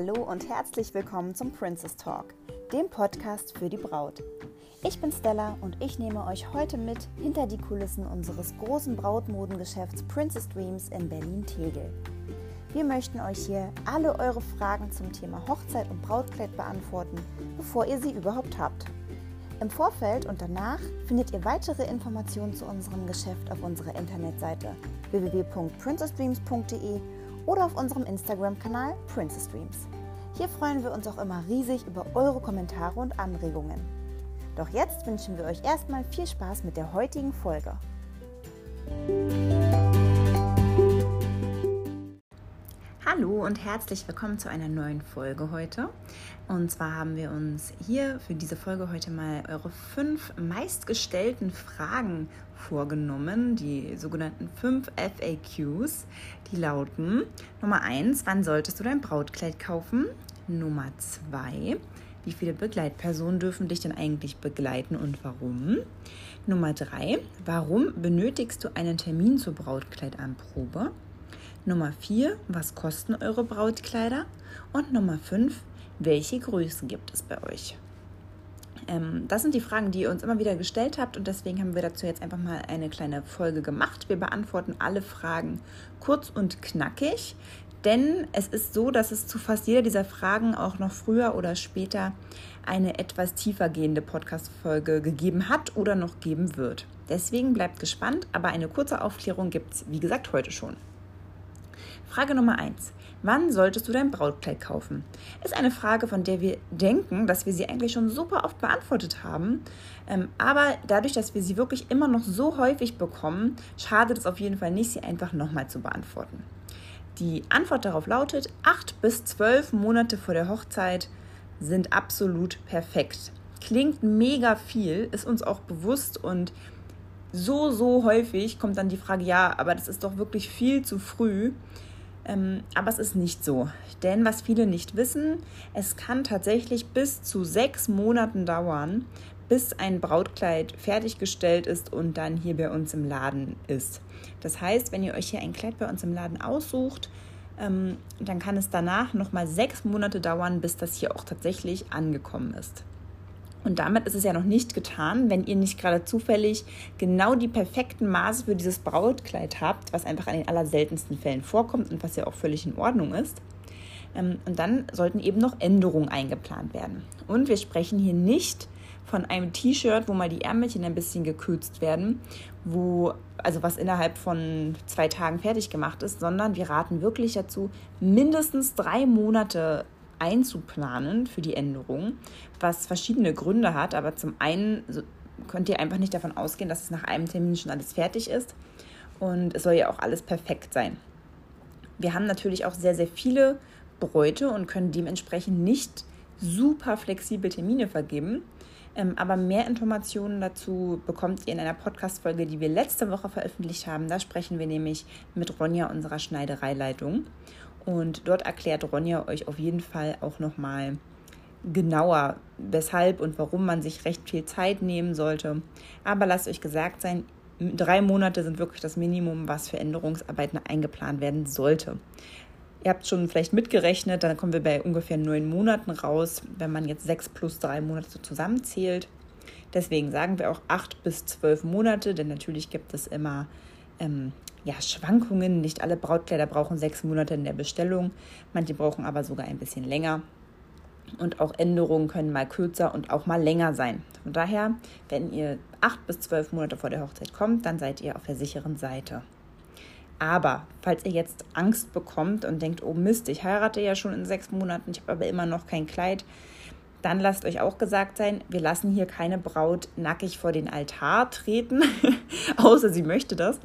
Hallo und herzlich willkommen zum Princess Talk, dem Podcast für die Braut. Ich bin Stella und ich nehme euch heute mit hinter die Kulissen unseres großen Brautmodengeschäfts Princess Dreams in Berlin-Tegel. Wir möchten euch hier alle eure Fragen zum Thema Hochzeit und Brautkleid beantworten, bevor ihr sie überhaupt habt. Im Vorfeld und danach findet ihr weitere Informationen zu unserem Geschäft auf unserer Internetseite www.princessdreams.de oder auf unserem Instagram-Kanal Princess Dreams. Hier freuen wir uns auch immer riesig über eure Kommentare und Anregungen. Doch jetzt wünschen wir euch erstmal viel Spaß mit der heutigen Folge. Hallo und herzlich willkommen zu einer neuen Folge heute. Und zwar haben wir uns hier für diese Folge heute mal eure fünf meistgestellten Fragen vorgenommen, die sogenannten fünf FAQs. Die lauten Nummer eins: wann solltest du dein Brautkleid kaufen? Nummer zwei: wie viele Begleitpersonen dürfen dich denn eigentlich begleiten und warum? Nummer drei: warum benötigst du einen Termin zur Brautkleidanprobe? Nummer 4, was kosten eure Brautkleider? Und Nummer 5, welche Größen gibt es bei euch? Ähm, das sind die Fragen, die ihr uns immer wieder gestellt habt und deswegen haben wir dazu jetzt einfach mal eine kleine Folge gemacht. Wir beantworten alle Fragen kurz und knackig, denn es ist so, dass es zu fast jeder dieser Fragen auch noch früher oder später eine etwas tiefer gehende Podcast-Folge gegeben hat oder noch geben wird. Deswegen bleibt gespannt, aber eine kurze Aufklärung gibt es, wie gesagt, heute schon. Frage Nummer 1. Wann solltest du dein Brautkleid kaufen? Ist eine Frage, von der wir denken, dass wir sie eigentlich schon super oft beantwortet haben. Ähm, aber dadurch, dass wir sie wirklich immer noch so häufig bekommen, schadet es auf jeden Fall nicht, sie einfach nochmal zu beantworten. Die Antwort darauf lautet, 8 bis 12 Monate vor der Hochzeit sind absolut perfekt. Klingt mega viel, ist uns auch bewusst und so, so häufig kommt dann die Frage, ja, aber das ist doch wirklich viel zu früh. Ähm, aber es ist nicht so. Denn was viele nicht wissen, es kann tatsächlich bis zu sechs Monaten dauern, bis ein Brautkleid fertiggestellt ist und dann hier bei uns im Laden ist. Das heißt, wenn ihr euch hier ein Kleid bei uns im Laden aussucht, ähm, dann kann es danach nochmal sechs Monate dauern, bis das hier auch tatsächlich angekommen ist. Und damit ist es ja noch nicht getan, wenn ihr nicht gerade zufällig genau die perfekten Maße für dieses Brautkleid habt, was einfach an den allerseltensten Fällen vorkommt und was ja auch völlig in Ordnung ist. Ähm, und dann sollten eben noch Änderungen eingeplant werden. Und wir sprechen hier nicht von einem T-Shirt, wo mal die Ärmelchen ein bisschen gekürzt werden, wo also was innerhalb von zwei Tagen fertig gemacht ist, sondern wir raten wirklich dazu, mindestens drei Monate einzuplanen für die Änderung, was verschiedene Gründe hat. Aber zum einen könnt ihr einfach nicht davon ausgehen, dass es nach einem Termin schon alles fertig ist. Und es soll ja auch alles perfekt sein. Wir haben natürlich auch sehr, sehr viele Bräute und können dementsprechend nicht super flexibel Termine vergeben. Ähm, aber mehr Informationen dazu bekommt ihr in einer Podcast-Folge, die wir letzte Woche veröffentlicht haben. Da sprechen wir nämlich mit Ronja, unserer Schneidereileitung. Und dort erklärt Ronja euch auf jeden Fall auch nochmal genauer, weshalb und warum man sich recht viel Zeit nehmen sollte. Aber lasst euch gesagt sein, drei Monate sind wirklich das Minimum, was für Änderungsarbeiten eingeplant werden sollte. Ihr habt schon vielleicht mitgerechnet, dann kommen wir bei ungefähr neun Monaten raus, wenn man jetzt sechs plus drei Monate zusammenzählt. Deswegen sagen wir auch acht bis zwölf Monate, denn natürlich gibt es immer ähm, ja, Schwankungen. Nicht alle Brautkleider brauchen sechs Monate in der Bestellung, manche brauchen aber sogar ein bisschen länger. Und auch Änderungen können mal kürzer und auch mal länger sein. Von daher, wenn ihr acht bis zwölf Monate vor der Hochzeit kommt, dann seid ihr auf der sicheren Seite. Aber falls ihr jetzt Angst bekommt und denkt, oh Mist, ich heirate ja schon in sechs Monaten, ich habe aber immer noch kein Kleid, dann lasst euch auch gesagt sein, wir lassen hier keine Braut nackig vor den Altar treten, außer sie möchte das.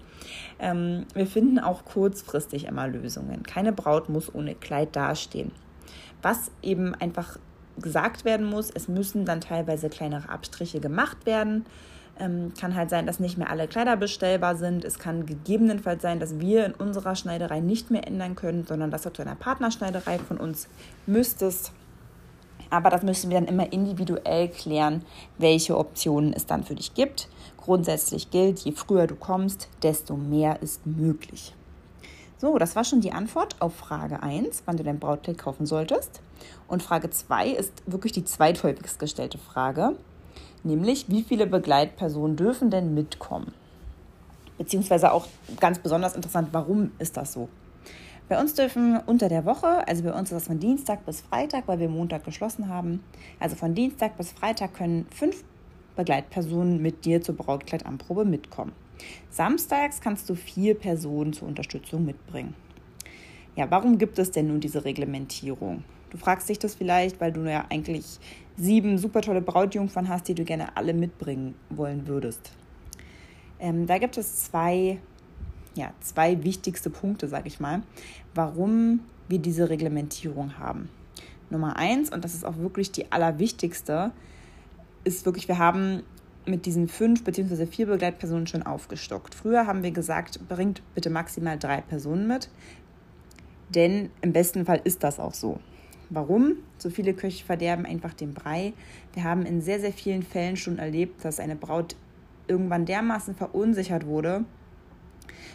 Ähm, wir finden auch kurzfristig immer Lösungen. Keine Braut muss ohne Kleid dastehen. Was eben einfach gesagt werden muss, es müssen dann teilweise kleinere Abstriche gemacht werden. Ähm, kann halt sein, dass nicht mehr alle Kleider bestellbar sind. Es kann gegebenenfalls sein, dass wir in unserer Schneiderei nicht mehr ändern können, sondern dass du zu einer Partnerschneiderei von uns müsstest. Aber das müssen wir dann immer individuell klären, welche Optionen es dann für dich gibt. Grundsätzlich gilt, je früher du kommst, desto mehr ist möglich. So, das war schon die Antwort auf Frage 1, wann du dein Brautkleid kaufen solltest. Und Frage 2 ist wirklich die zweithäufigst gestellte Frage, nämlich wie viele Begleitpersonen dürfen denn mitkommen? Beziehungsweise auch ganz besonders interessant, warum ist das so? Bei uns dürfen unter der Woche, also bei uns ist das von Dienstag bis Freitag, weil wir Montag geschlossen haben, also von Dienstag bis Freitag können fünf Begleitpersonen mit dir zur Brautkleidanprobe mitkommen. Samstags kannst du vier Personen zur Unterstützung mitbringen. Ja, warum gibt es denn nun diese Reglementierung? Du fragst dich das vielleicht, weil du ja eigentlich sieben super tolle Brautjungfern hast, die du gerne alle mitbringen wollen würdest. Ähm, da gibt es zwei, ja, zwei wichtigste Punkte, sag ich mal, warum wir diese Reglementierung haben. Nummer eins, und das ist auch wirklich die allerwichtigste, ist wirklich, wir haben mit diesen fünf bzw. vier Begleitpersonen schon aufgestockt. Früher haben wir gesagt, bringt bitte maximal drei Personen mit, denn im besten Fall ist das auch so. Warum? So viele Köche verderben einfach den Brei. Wir haben in sehr, sehr vielen Fällen schon erlebt, dass eine Braut irgendwann dermaßen verunsichert wurde,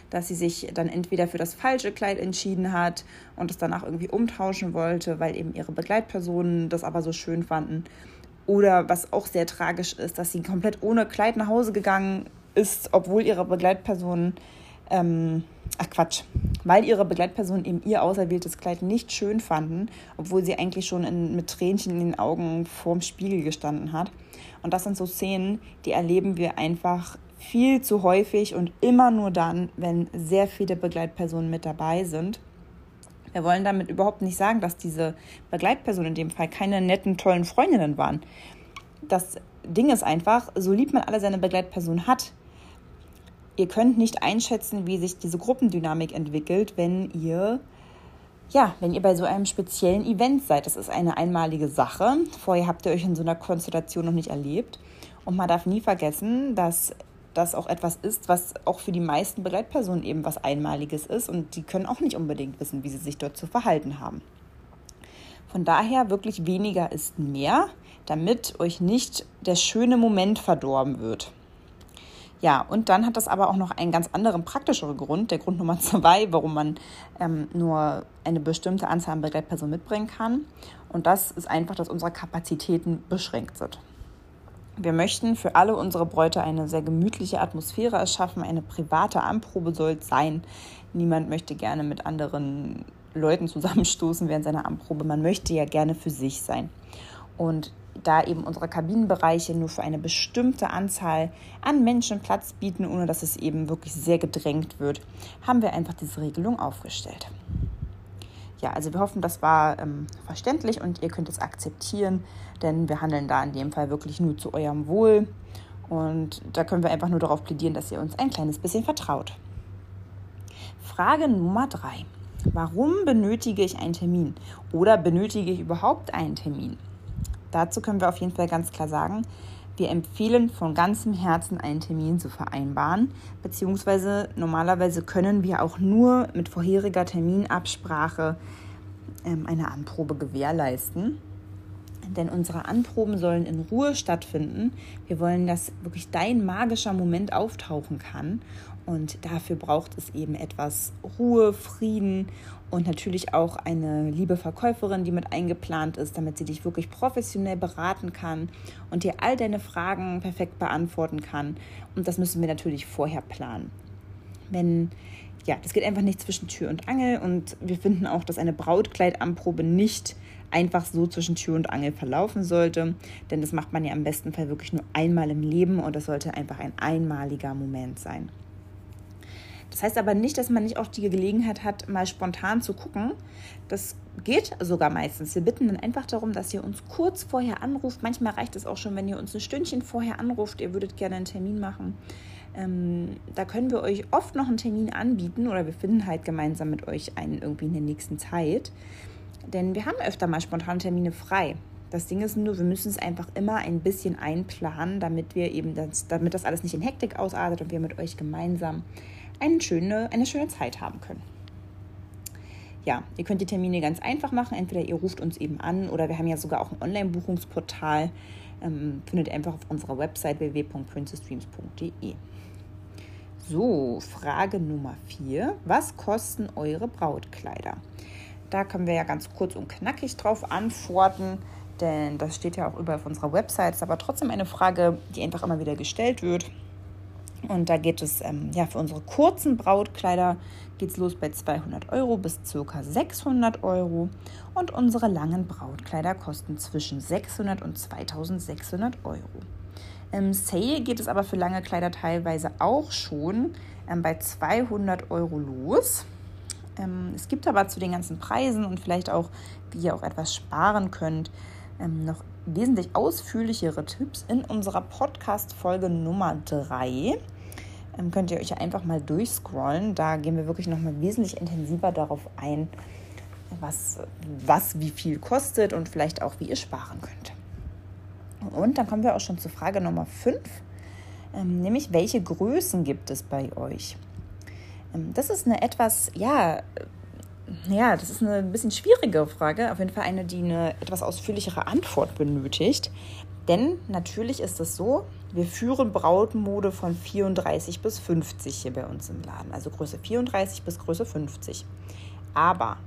dass sie sich dann entweder für das falsche Kleid entschieden hat und es danach irgendwie umtauschen wollte, weil eben ihre Begleitpersonen das aber so schön fanden oder was auch sehr tragisch ist, dass sie komplett ohne Kleid nach Hause gegangen ist, obwohl ihre Begleitperson, ähm, ach Quatsch, weil ihre Begleitperson eben ihr auserwähltes Kleid nicht schön fanden, obwohl sie eigentlich schon in, mit Tränchen in den Augen vorm Spiegel gestanden hat. Und das sind so Szenen, die erleben wir einfach viel zu häufig und immer nur dann, wenn sehr viele Begleitpersonen mit dabei sind. Wir wollen damit überhaupt nicht sagen, dass diese Begleitpersonen in dem Fall keine netten, tollen Freundinnen waren. Das Ding ist einfach, so lieb man alle seine Begleitperson hat, ihr könnt nicht einschätzen, wie sich diese Gruppendynamik entwickelt, wenn ihr ja, wenn ihr bei so einem speziellen Event seid. Das ist eine einmalige Sache. Vorher habt ihr euch in so einer Konstellation noch nicht erlebt. Und man darf nie vergessen, dass das auch etwas ist, was auch für die meisten Begleitpersonen eben was Einmaliges ist und die können auch nicht unbedingt wissen, wie sie sich dort zu verhalten haben. Von daher wirklich weniger ist mehr, damit euch nicht der schöne Moment verdorben wird. Ja, und dann hat das aber auch noch einen ganz anderen praktischen Grund, der Grund Nummer zwei, warum man ähm, nur eine bestimmte Anzahl an Begleitpersonen mitbringen kann. Und das ist einfach, dass unsere Kapazitäten beschränkt sind. Wir möchten für alle unsere Bräute eine sehr gemütliche Atmosphäre erschaffen. Eine private Anprobe soll es sein. Niemand möchte gerne mit anderen Leuten zusammenstoßen während seiner Anprobe. Man möchte ja gerne für sich sein. Und da eben unsere Kabinenbereiche nur für eine bestimmte Anzahl an Menschen Platz bieten, ohne dass es eben wirklich sehr gedrängt wird, haben wir einfach diese Regelung aufgestellt ja, also wir hoffen, das war ähm, verständlich und ihr könnt es akzeptieren, denn wir handeln da in dem Fall wirklich nur zu eurem Wohl. Und da können wir einfach nur darauf plädieren, dass ihr uns ein kleines bisschen vertraut. Frage Nummer drei. Warum benötige ich einen Termin? Oder benötige ich überhaupt einen Termin? Dazu können wir auf jeden Fall ganz klar sagen, wir empfehlen von ganzem Herzen einen Termin zu vereinbaren, beziehungsweise normalerweise können wir auch nur mit vorheriger Terminabsprache ähm, eine Anprobe gewährleisten. Denn unsere Anproben sollen in Ruhe stattfinden. Wir wollen, dass wirklich dein magischer Moment auftauchen kann. Und dafür braucht es eben etwas Ruhe, Frieden und natürlich auch eine liebe Verkäuferin, die mit eingeplant ist, damit sie dich wirklich professionell beraten kann und dir all deine Fragen perfekt beantworten kann. Und das müssen wir natürlich vorher planen. Wenn ja, das geht einfach nicht zwischen Tür und Angel und wir finden auch, dass eine Brautkleidanprobe nicht einfach so zwischen Tür und Angel verlaufen sollte, denn das macht man ja im besten Fall wirklich nur einmal im Leben und das sollte einfach ein einmaliger Moment sein. Das heißt aber nicht, dass man nicht auch die Gelegenheit hat, mal spontan zu gucken. Das geht sogar meistens. Wir bitten dann einfach darum, dass ihr uns kurz vorher anruft. Manchmal reicht es auch schon, wenn ihr uns ein Stündchen vorher anruft. Ihr würdet gerne einen Termin machen. Ähm, da können wir euch oft noch einen Termin anbieten oder wir finden halt gemeinsam mit euch einen irgendwie in der nächsten Zeit. Denn wir haben öfter mal spontan Termine frei. Das Ding ist nur, wir müssen es einfach immer ein bisschen einplanen, damit wir eben das, damit das alles nicht in Hektik ausartet und wir mit euch gemeinsam eine schöne, eine schöne Zeit haben können. Ja, ihr könnt die Termine ganz einfach machen. Entweder ihr ruft uns eben an oder wir haben ja sogar auch ein Online-Buchungsportal. Ähm, findet ihr einfach auf unserer Website www.princessstreams.de. So, Frage Nummer 4. Was kosten eure Brautkleider? Da können wir ja ganz kurz und knackig drauf antworten, denn das steht ja auch überall auf unserer Website. Ist aber trotzdem eine Frage, die einfach immer wieder gestellt wird. Und da geht es ähm, ja für unsere kurzen Brautkleider geht es los bei 200 Euro bis ca. 600 Euro. Und unsere langen Brautkleider kosten zwischen 600 und 2600 Euro. Im Sale geht es aber für lange Kleider teilweise auch schon ähm, bei 200 Euro los. Ähm, es gibt aber zu den ganzen Preisen und vielleicht auch, wie ihr auch etwas sparen könnt, ähm, noch wesentlich ausführlichere Tipps in unserer Podcast-Folge Nummer 3. Ähm, könnt ihr euch einfach mal durchscrollen. Da gehen wir wirklich nochmal wesentlich intensiver darauf ein, was, was wie viel kostet und vielleicht auch, wie ihr sparen könnt. Und dann kommen wir auch schon zur Frage Nummer 5, ähm, nämlich welche Größen gibt es bei euch? Ähm, das ist eine etwas, ja, ja, das ist eine bisschen schwierige Frage, auf jeden Fall eine, die eine etwas ausführlichere Antwort benötigt. Denn natürlich ist es so, wir führen Brautmode von 34 bis 50 hier bei uns im Laden, also Größe 34 bis Größe 50. Aber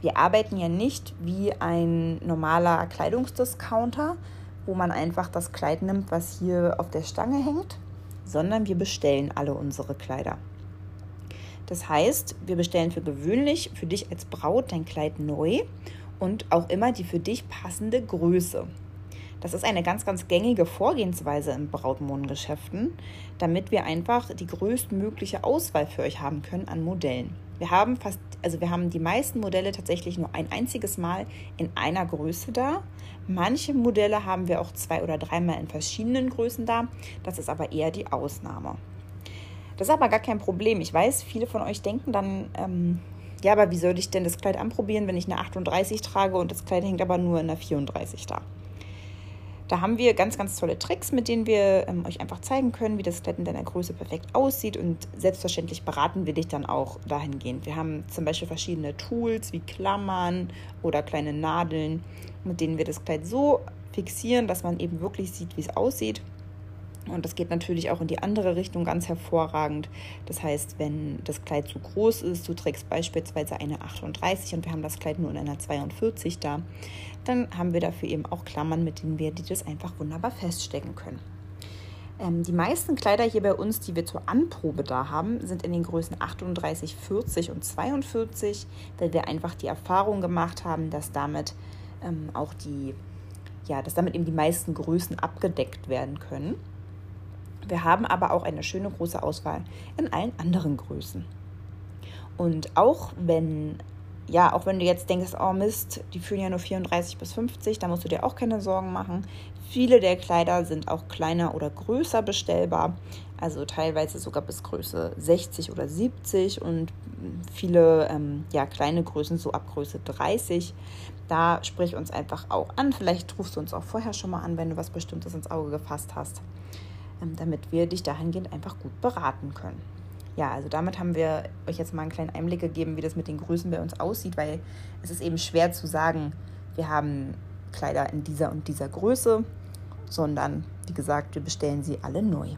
wir arbeiten ja nicht wie ein normaler Kleidungsdiscounter, wo man einfach das Kleid nimmt, was hier auf der Stange hängt, sondern wir bestellen alle unsere Kleider. Das heißt, wir bestellen für gewöhnlich für dich als Braut dein Kleid neu und auch immer die für dich passende Größe. Das ist eine ganz, ganz gängige Vorgehensweise in Brautmodengeschäften, damit wir einfach die größtmögliche Auswahl für euch haben können an Modellen. Wir haben fast, also wir haben die meisten Modelle tatsächlich nur ein einziges Mal in einer Größe da. Manche Modelle haben wir auch zwei oder dreimal in verschiedenen Größen da. Das ist aber eher die Ausnahme. Das ist aber gar kein Problem. Ich weiß, viele von euch denken dann, ähm, ja, aber wie soll ich denn das Kleid anprobieren, wenn ich eine 38 trage und das Kleid hängt aber nur in der 34 da? Da haben wir ganz, ganz tolle Tricks, mit denen wir ähm, euch einfach zeigen können, wie das Kleid in deiner Größe perfekt aussieht. Und selbstverständlich beraten wir dich dann auch dahingehend. Wir haben zum Beispiel verschiedene Tools wie Klammern oder kleine Nadeln, mit denen wir das Kleid so fixieren, dass man eben wirklich sieht, wie es aussieht. Und das geht natürlich auch in die andere Richtung ganz hervorragend. Das heißt, wenn das Kleid zu groß ist, du trägst beispielsweise eine 38 und wir haben das Kleid nur in einer 42 da, dann haben wir dafür eben auch Klammern, mit denen wir das einfach wunderbar feststecken können. Ähm, die meisten Kleider hier bei uns, die wir zur Anprobe da haben, sind in den Größen 38, 40 und 42, weil wir einfach die Erfahrung gemacht haben, dass damit ähm, auch die, ja, dass damit eben die meisten Größen abgedeckt werden können. Wir haben aber auch eine schöne große Auswahl in allen anderen Größen. Und auch wenn ja, auch wenn du jetzt denkst, oh Mist, die führen ja nur 34 bis 50, da musst du dir auch keine Sorgen machen. Viele der Kleider sind auch kleiner oder größer bestellbar, also teilweise sogar bis Größe 60 oder 70 und viele ähm, ja, kleine Größen so ab Größe 30. Da sprich uns einfach auch an. Vielleicht rufst du uns auch vorher schon mal an, wenn du was Bestimmtes ins Auge gefasst hast. Ähm, damit wir dich dahingehend einfach gut beraten können. Ja, also damit haben wir euch jetzt mal einen kleinen Einblick gegeben, wie das mit den Größen bei uns aussieht, weil es ist eben schwer zu sagen, wir haben Kleider in dieser und dieser Größe, sondern wie gesagt, wir bestellen sie alle neu.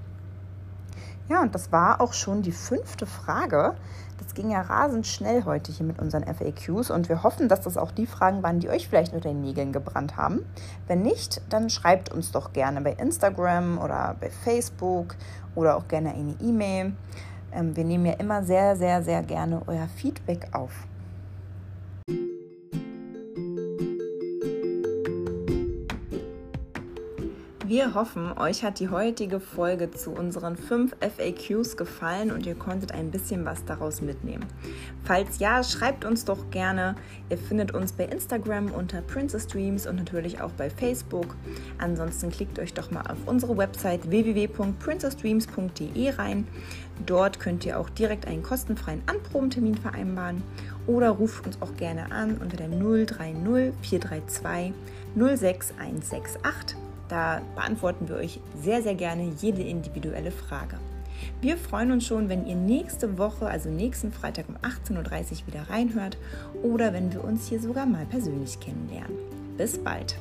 Ja, und das war auch schon die fünfte Frage. Das ging ja rasend schnell heute hier mit unseren FAQs und wir hoffen, dass das auch die Fragen waren, die euch vielleicht unter den Nägeln gebrannt haben. Wenn nicht, dann schreibt uns doch gerne bei Instagram oder bei Facebook oder auch gerne eine E-Mail. Ähm, wir nehmen ja immer sehr, sehr, sehr gerne euer Feedback auf. Wir hoffen, euch hat die heutige Folge zu unseren fünf FAQs gefallen und ihr konntet ein bisschen was daraus mitnehmen. Falls ja, schreibt uns doch gerne. Ihr findet uns bei Instagram unter Princess Dreams und natürlich auch bei Facebook. Ansonsten klickt euch doch mal auf unsere Website www.princessdreams.de rein. Dort könnt ihr auch direkt einen kostenfreien Anprobentermin vereinbaren oder ruft uns auch gerne an unter der 030 432 06168. Da beantworten wir euch sehr, sehr gerne jede individuelle Frage. Wir freuen uns schon, wenn ihr nächste Woche, also nächsten Freitag um 18.30 Uhr wieder reinhört oder wenn wir uns hier sogar mal persönlich kennenlernen. Bis bald!